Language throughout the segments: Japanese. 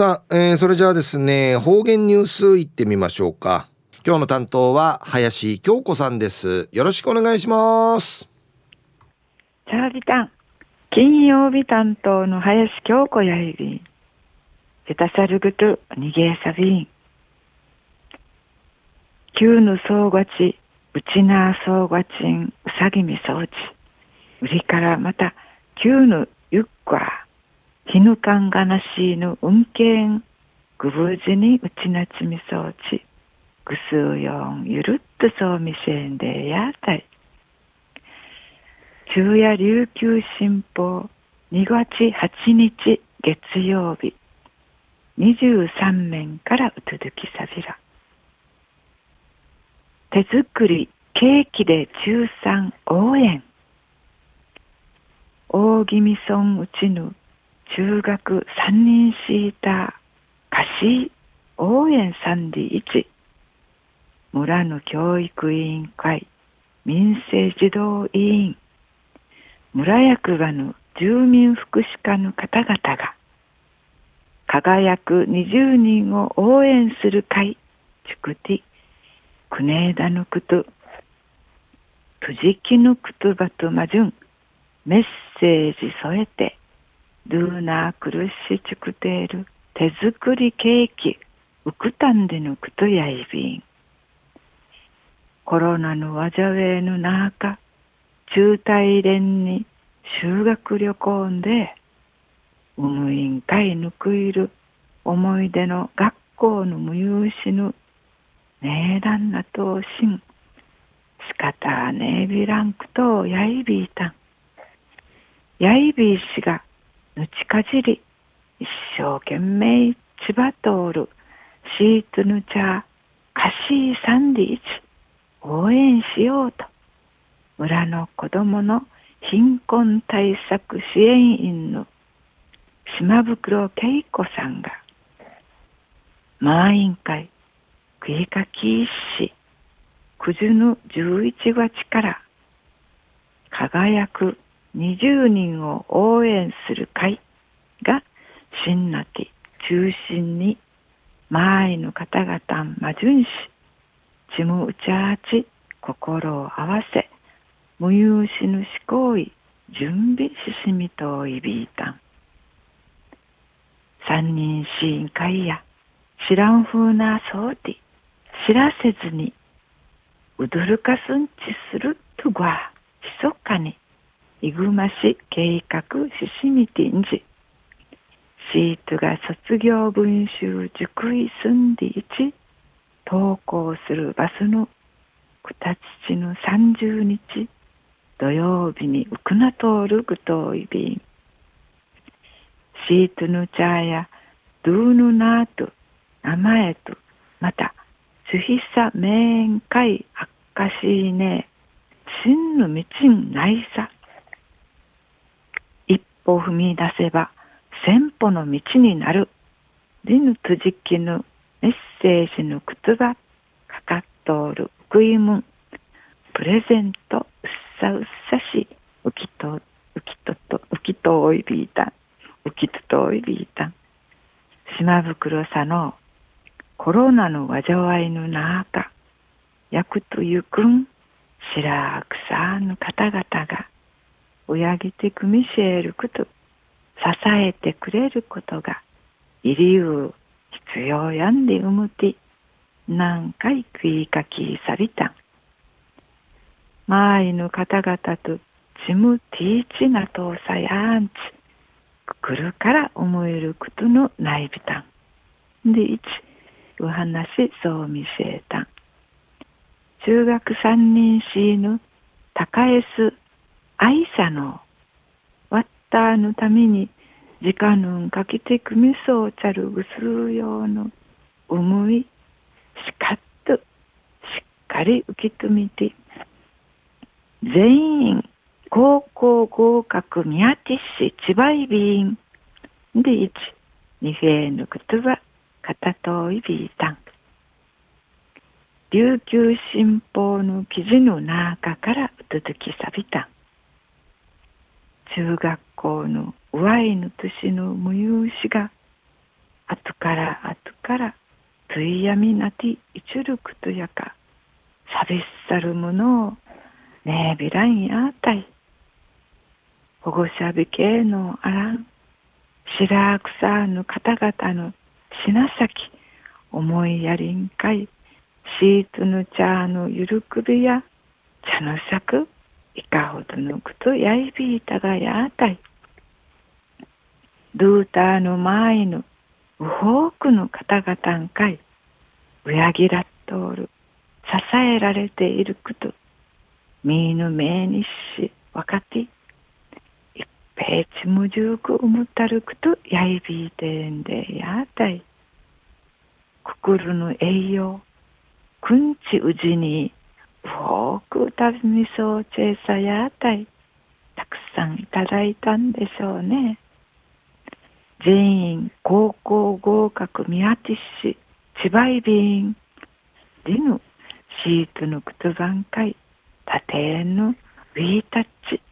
さあ、えー、それじゃあですね、方言ニュースいってみましょうか。今日の担当は林京子さんです。よろしくお願いします。チャービタン。金曜日担当の林京子やいびん。セタサルグト逃げさびん。旧の総がち、うちな総がちん、うさぎみそうち。売りからまた、旧のゆっこら。ひぬかんがなしぬうんけん。ぐぶじにうちなちみそうち。ぐすうよんゆるっとそうみせんでやたい。昼夜琉球新報2月8日月曜日23面からうつづきさびら手作りケーキで中産応援大宜味村うちぬ中学三人シーター貸し応援三里一。村の教育委員会。民生児童委員。村役場の住民福祉課の方々が。輝く20人を応援する会。チクティクネーダのクトプジキのクトバトマジュンメッセージ添えて。ドゥーナークルシチクテール手作りケーキ。ウクタンデのクトヤイビンコロナのわじゃべの中中大連に修学旅行で、うむいんかいぬくいる思い出の学校の無有しぬ、ねえだんなとしん、しかたねえびらんくとやいびいたん。やいびいしがぬちかじり、一生懸命千葉通る、シートぬちゃ、かしいさんでいち、応援しようと。村の子供の貧困対策支援員の島袋恵子さんが、満員会、食いかき一し、九十の11月から。輝く20人を応援する会が新なき中心に前の方々まじゅんし、ちむうちゃあち心を合わせ、無有しぬし行為準備ししみといびいたん。三人試飲会や知らんふうなそうで知らせずにうどるかすんちするとがひそかに。いぐまし計画ししみてんじシートが卒業文集塾いすんでいち登校するバスのくたちちの三十日土曜日にウクナトールグトイビン。シートヌチャーやドゥーヌナート、名前と、また、スヒサメーンカイアッカシーネ真の道ないさ。歩踏み出せば、千歩の道になる。リヌトジキのメッセージの言葉、かかっとおる、クイムン、プレゼントうっ、さうっさしうきとうきととうきとおいびいた。うきととおいびいた。島袋さのコロナの災いの中役とゆくん白くさの方々が親ぎてくみしえること支えてくれることがいりう必要やんでうむて何回食いかきさびたん周りの方々とチムティーチなとさやんち、くるから思えることのないびたん。で、一、お話そう見せえたん。中学三人しぬ高江す愛さの、わったのために、時間のかけてくみそうちゃるぐすうようの思い、しかっと、しっかり受け止めて、全員高校合格宮ティッシ千葉イビンで一二フェーヌクトゥバ片といビータン。琉球新報の記事の中から続きさびた。ん中学校の上いの年の無有しがあとからあとからついやみなていちるくとやかさびっさるものをねえびらんやあたい。保護者びけのあらん白草の方々の品先思いやりんかいシートの茶のゆるくびや茶の咲くいかほどのくとやいびいたがやたい。ドゥーターの前のウホークの方々んかいうやぎらっとおる支えられていることみーのめにしわかって一平ちむじゅうくうむたるくとやいびいてんでやたい。くくるの栄養くんちうじにーくたびみそうちえさやあたいたくさんいただいたんでしょうね。全員高校合格宮ティッシュ千葉イビンでのシートのくつばんかいたてのウィータッチ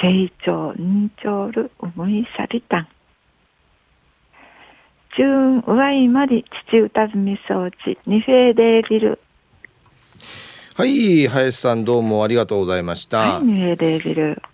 成長認長る思いさりたん中うわいまり父歌ずみ装置ニフェーデービルはい林さんどうもありがとうございました、はいニフェーデービル。